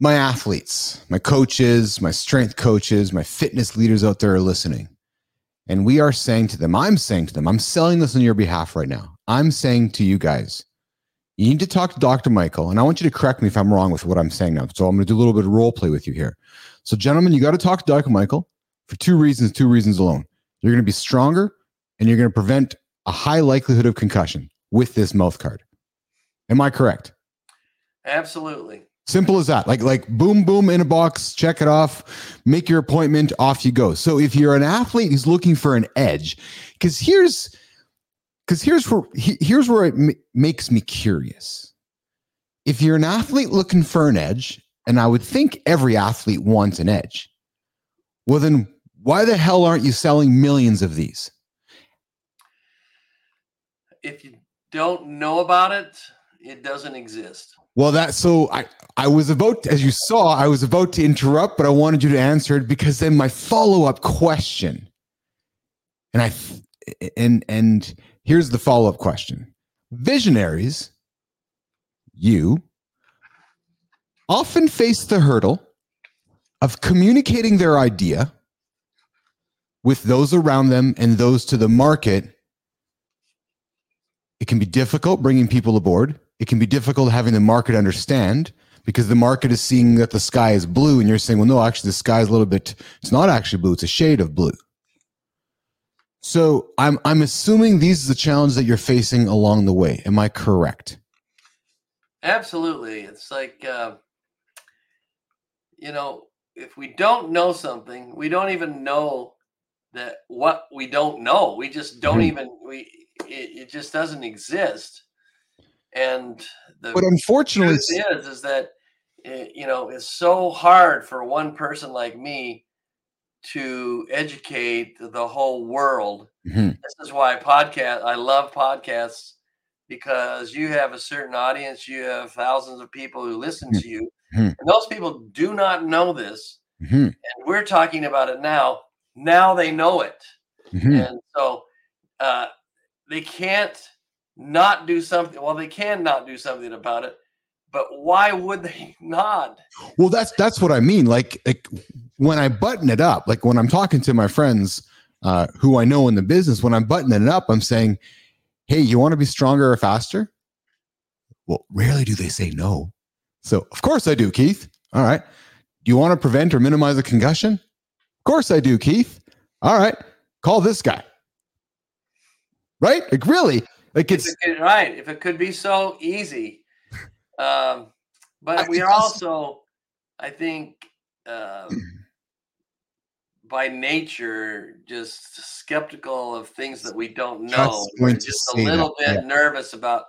my athletes, my coaches, my strength coaches, my fitness leaders out there are listening. And we are saying to them, I'm saying to them, I'm selling this on your behalf right now. I'm saying to you guys, you need to talk to Dr. Michael. And I want you to correct me if I'm wrong with what I'm saying now. So I'm going to do a little bit of role play with you here. So, gentlemen, you got to talk to Dr. Michael for two reasons, two reasons alone. You're going to be stronger and you're going to prevent a high likelihood of concussion with this mouth guard. Am I correct? Absolutely. Simple as that. Like like boom boom in a box, check it off, make your appointment, off you go. So if you're an athlete who's looking for an edge, cuz here's cuz here's where here's where it m- makes me curious. If you're an athlete looking for an edge, and I would think every athlete wants an edge. Well then why the hell aren't you selling millions of these? If you don't know about it, it doesn't exist. Well, that so I I was about as you saw I was about to interrupt, but I wanted you to answer it because then my follow up question, and I and and here's the follow up question: Visionaries, you often face the hurdle of communicating their idea with those around them and those to the market. It can be difficult bringing people aboard. It can be difficult having the market understand because the market is seeing that the sky is blue and you're saying, well, no, actually, the sky is a little bit, it's not actually blue, it's a shade of blue. So I'm, I'm assuming these are the challenges that you're facing along the way. Am I correct? Absolutely. It's like, uh, you know, if we don't know something, we don't even know that what we don't know. We just don't mm-hmm. even, we, it, it just doesn't exist. And the but unfortunately, is is that eh, you know it's so hard for one person like me to educate the whole world. Mm-hmm. This is why podcast. I love podcasts because you have a certain audience. You have thousands of people who listen mm-hmm. to you, mm-hmm. and those people do not know this. Mm-hmm. And we're talking about it now. Now they know it, mm-hmm. and so uh, they can't not do something. Well, they can not do something about it, but why would they not? Well, that's that's what I mean. Like, like when I button it up, like when I'm talking to my friends uh, who I know in the business, when I'm buttoning it up, I'm saying, "Hey, you want to be stronger or faster?" Well, rarely do they say no. So, of course I do, Keith. All right. Do you want to prevent or minimize a concussion? Of course I do, Keith. All right. Call this guy. Right? Like really, like it's if it could, right. If it could be so easy, um, but we are also, I think, uh, by nature, just skeptical of things that we don't know. We're just a little that. bit yeah. nervous about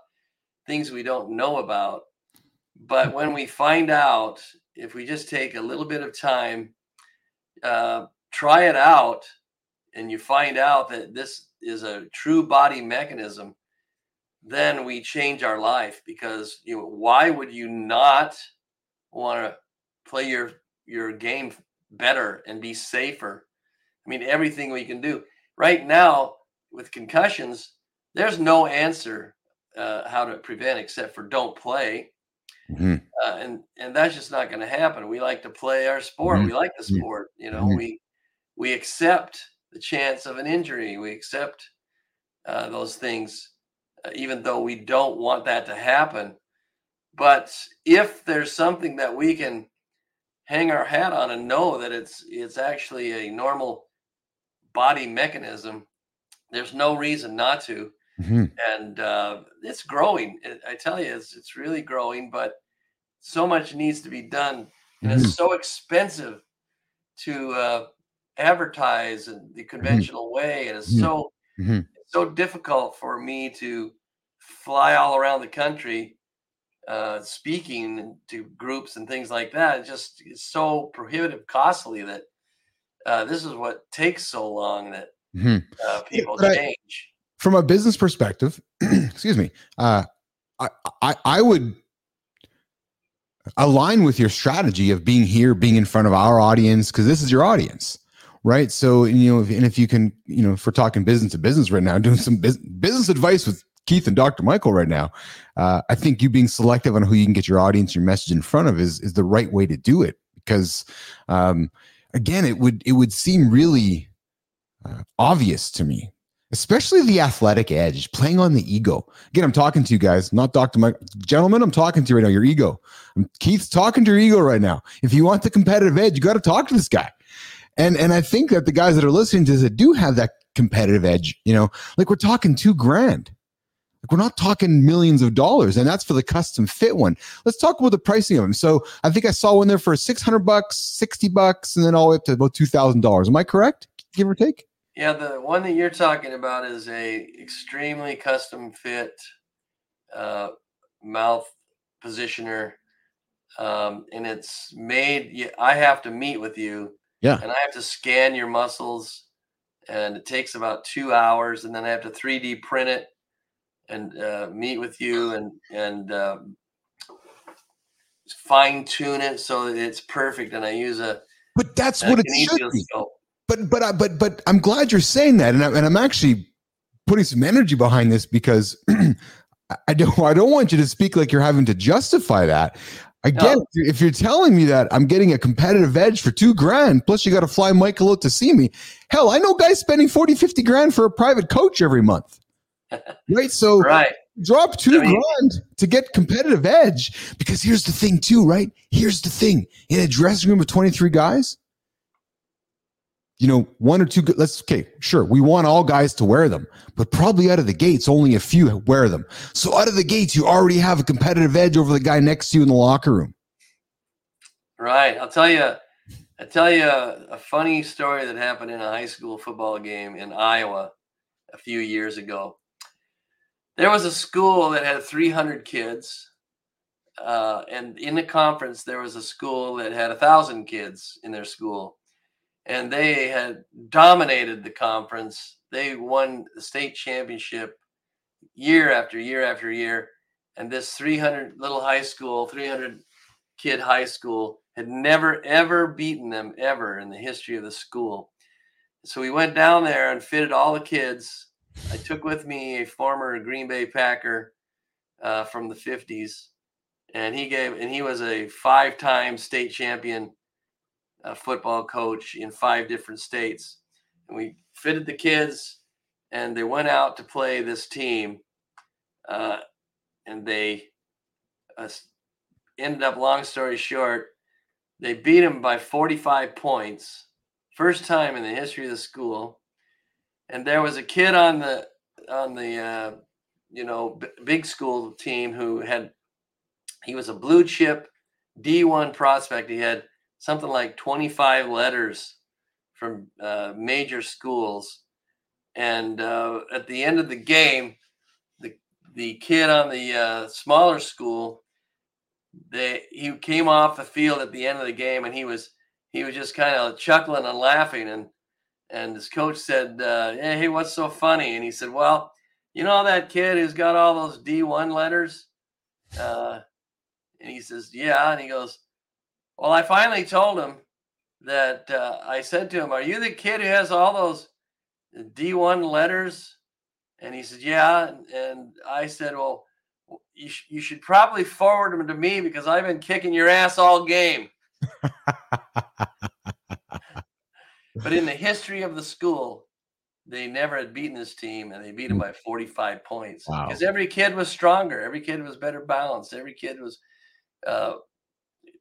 things we don't know about. But when we find out, if we just take a little bit of time, uh, try it out, and you find out that this is a true body mechanism, then we change our life because you know why would you not want to play your your game better and be safer i mean everything we can do right now with concussions there's no answer uh, how to prevent except for don't play mm-hmm. uh, and and that's just not going to happen we like to play our sport mm-hmm. we like the mm-hmm. sport you know mm-hmm. we we accept the chance of an injury we accept uh, those things even though we don't want that to happen. But if there's something that we can hang our hat on and know that it's it's actually a normal body mechanism, there's no reason not to. Mm-hmm. And uh, it's growing. I tell you, it's it's really growing. But so much needs to be done, and mm-hmm. it's so expensive to uh, advertise in the mm-hmm. conventional mm-hmm. way, and it's mm-hmm. so mm-hmm so difficult for me to fly all around the country uh, speaking to groups and things like that. It just it's so prohibitive, costly that uh, this is what takes so long that mm-hmm. uh, people yeah, change. I, from a business perspective, excuse me, uh, I, I I would align with your strategy of being here, being in front of our audience, because this is your audience right? So, you know, if, and if you can, you know, if we're talking business to business right now, doing some business, business advice with Keith and Dr. Michael right now. Uh, I think you being selective on who you can get your audience, your message in front of is is the right way to do it because, um, again, it would it would seem really uh, obvious to me especially the athletic edge, playing on the ego. Again, I'm talking to you guys, not Dr. Mike. Gentlemen, I'm talking to you right now, your ego. Keith's talking to your ego right now. If you want the competitive edge, you got to talk to this guy. And and I think that the guys that are listening to this do have that competitive edge, you know, like we're talking two grand. Like we're not talking millions of dollars, and that's for the custom fit one. Let's talk about the pricing of them. So I think I saw one there for 600 bucks, 60 bucks, and then all the way up to about $2,000. Am I correct? Give or take? Yeah, the one that you're talking about is a extremely custom fit uh, mouth positioner, um, and it's made. I have to meet with you, yeah, and I have to scan your muscles, and it takes about two hours, and then I have to 3D print it and uh, meet with you and and uh, fine tune it so that it's perfect. And I use a but that's what it should be. Scope but but I, but but I'm glad you're saying that, and, I, and I'm actually putting some energy behind this because I don't I don't want you to speak like you're having to justify that. Again, oh. no. if you're telling me that I'm getting a competitive edge for two grand, plus you got to fly Michael out to see me. Hell, I know guys spending 40, 50 grand for a private coach every month. right. So right. drop two I mean, grand to get competitive edge. Because here's the thing, too, right? Here's the thing. In a dressing room of 23 guys, you know, one or two, let's, okay, sure, we want all guys to wear them, but probably out of the gates, only a few wear them. So out of the gates, you already have a competitive edge over the guy next to you in the locker room. Right. I'll tell you, I'll tell you a, a funny story that happened in a high school football game in Iowa a few years ago. There was a school that had 300 kids. Uh, and in the conference, there was a school that had a thousand kids in their school and they had dominated the conference. They won the state championship year after year after year. And this 300 little high school, 300 kid high school had never, ever beaten them ever in the history of the school. So we went down there and fitted all the kids. I took with me a former Green Bay Packer uh, from the 50s, and he gave, and he was a five time state champion a football coach in five different states. And we fitted the kids, and they went out to play this team. Uh, and they uh, ended up, long story short, they beat them by 45 points. First time in the history of the school. And there was a kid on the on the uh, you know b- big school team who had he was a blue chip D1 prospect. He had something like 25 letters from uh, major schools. And uh, at the end of the game, the the kid on the uh, smaller school, they he came off the field at the end of the game, and he was he was just kind of chuckling and laughing. And and his coach said, uh, "Hey, what's so funny?" And he said, "Well, you know that kid who's got all those D one letters." Uh, and he says, "Yeah." And he goes, well, I finally told him that uh, I said to him, Are you the kid who has all those D1 letters? And he said, Yeah. And I said, Well, you, sh- you should probably forward them to me because I've been kicking your ass all game. but in the history of the school, they never had beaten this team and they beat them hmm. by 45 points because wow. every kid was stronger. Every kid was better balanced. Every kid was uh,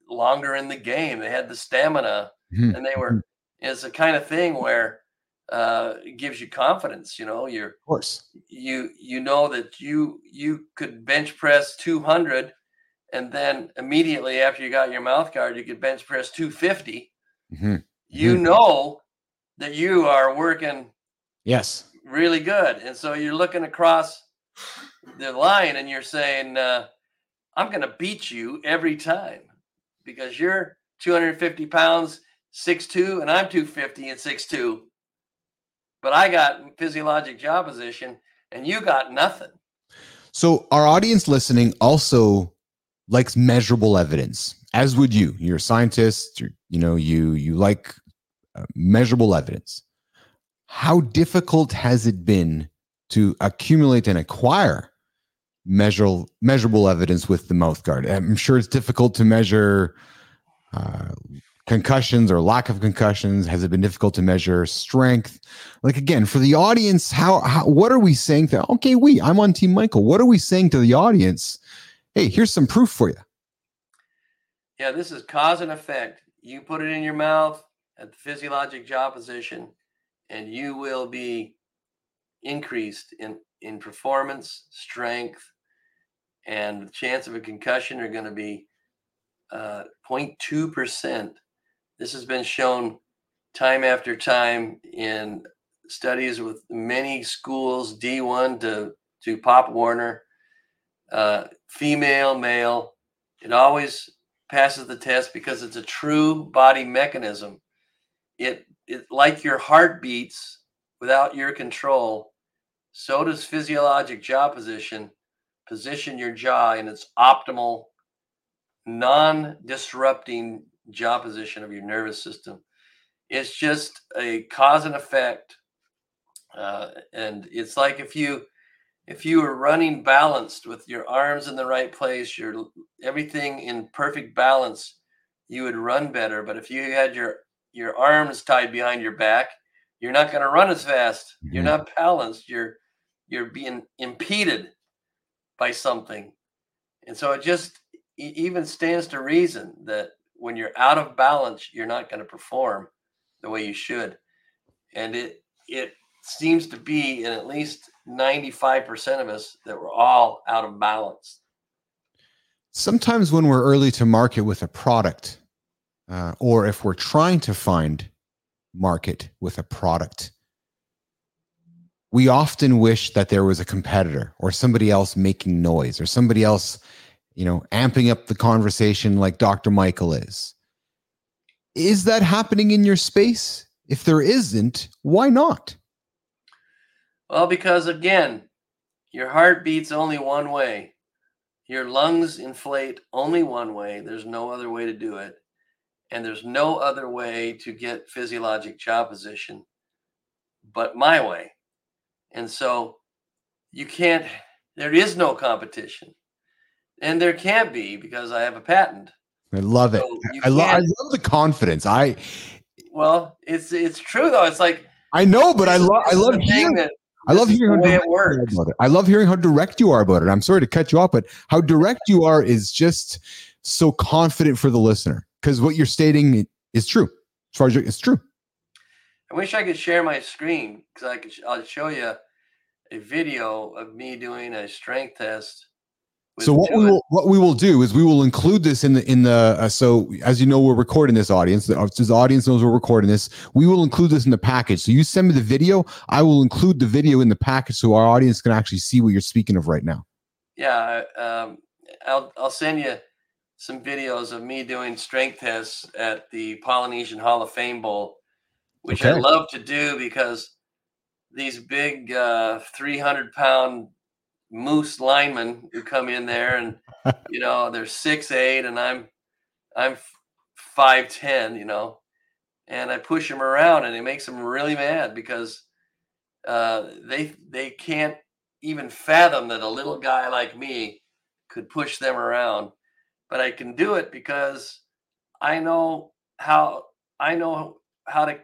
longer in the game. They had the stamina, mm-hmm. and they were. Mm-hmm. It's a kind of thing where uh, it gives you confidence. You know, you're of course you you know that you you could bench press 200, and then immediately after you got your mouth guard, you could bench press 250. Mm-hmm. You mm-hmm. know that you are working. Yes. Really good, and so you're looking across the line, and you're saying, uh, "I'm going to beat you every time." Because you're 250 pounds, 6'2, and I'm 250 and 6'2. But I got physiologic jaw position and you got nothing. So our audience listening also likes measurable evidence, as would you. You're a scientist, you're, you know, you you like uh, measurable evidence. How difficult has it been to accumulate and acquire measurable evidence with the mouth guard. I'm sure it's difficult to measure uh, concussions or lack of concussions. Has it been difficult to measure strength? Like again, for the audience, how, how what are we saying to? Okay, we I'm on Team Michael. What are we saying to the audience? Hey, here's some proof for you. Yeah, this is cause and effect. You put it in your mouth at the physiologic jaw position, and you will be increased in in performance, strength, and the chance of a concussion are going to be uh, 0.2%. This has been shown time after time in studies with many schools, D1 to, to Pop Warner, uh, female, male. It always passes the test because it's a true body mechanism. It, it like your heart beats without your control, so does physiologic jaw position position your jaw in its optimal, non disrupting jaw position of your nervous system. It's just a cause and effect. Uh, and it's like if you if you were running balanced with your arms in the right place, your everything in perfect balance, you would run better. But if you had your your arms tied behind your back, you're not going to run as fast. You're not balanced. You're you're being impeded by something. And so it just even stands to reason that when you're out of balance, you're not going to perform the way you should. And it it seems to be in at least 95% of us that we're all out of balance. Sometimes when we're early to market with a product, uh, or if we're trying to find market with a product, we often wish that there was a competitor or somebody else making noise or somebody else, you know, amping up the conversation like Dr. Michael is. Is that happening in your space? If there isn't, why not? Well, because again, your heart beats only one way. Your lungs inflate only one way. There's no other way to do it. And there's no other way to get physiologic jaw position but my way. And so you can't, there is no competition. And there can't be because I have a patent. I love it. I, love, I love the confidence. I, well, it's, it's true though. It's like, I know, but I love, I love hearing that. I love hearing how direct it works. about it. I love hearing how direct you are about it. I'm sorry to cut you off, but how direct you are is just so confident for the listener because what you're stating is true. As far as it's true. I wish I could share my screen because I could. I'll show you a video of me doing a strength test. So what we will what we will do is we will include this in the in the uh, so as you know we're recording this audience the, the audience knows we're recording this we will include this in the package so you send me the video I will include the video in the package so our audience can actually see what you're speaking of right now. Yeah, um, I'll I'll send you some videos of me doing strength tests at the Polynesian Hall of Fame Bowl which okay. I love to do because these big uh, 300 pound moose linemen who come in there and you know they're six eight and I'm I'm five ten you know and I push them around and it makes them really mad because uh, they they can't even fathom that a little guy like me could push them around but I can do it because I know how I know how to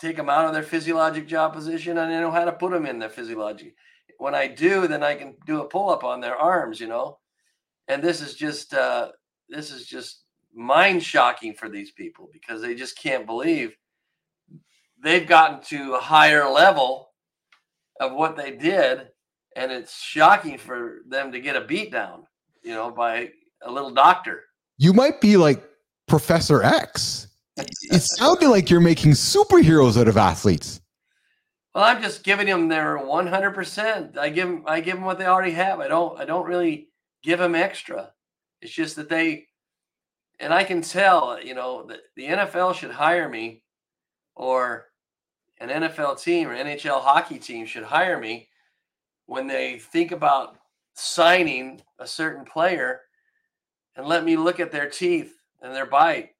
take them out of their physiologic jaw position and I know how to put them in their physiologic. When I do, then I can do a pull up on their arms, you know. And this is just uh, this is just mind shocking for these people because they just can't believe they've gotten to a higher level of what they did, and it's shocking for them to get a beat down, you know, by a little doctor. You might be like Professor X it sounded like you're making superheroes out of athletes. Well, I'm just giving them their 100%. I give them, I give them what they already have. I don't, I don't really give them extra. It's just that they, and I can tell, you know, that the NFL should hire me, or an NFL team or NHL hockey team should hire me when they think about signing a certain player and let me look at their teeth and their bite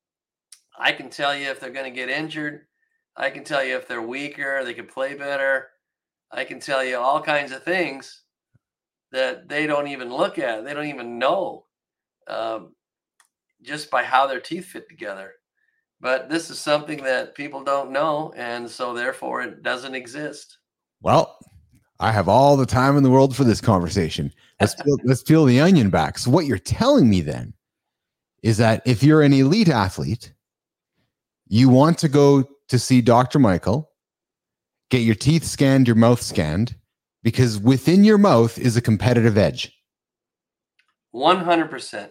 I can tell you if they're going to get injured. I can tell you if they're weaker, they can play better. I can tell you all kinds of things. that they don't even look at. They don't even know um, just by how their teeth fit together. But this is something that people don't know, and so therefore it doesn't exist. Well, I have all the time in the world for this conversation. Let's peel, let's peel the onion back. So what you're telling me then is that if you're an elite athlete, you want to go to see Dr. Michael, get your teeth scanned, your mouth scanned, because within your mouth is a competitive edge. 100%.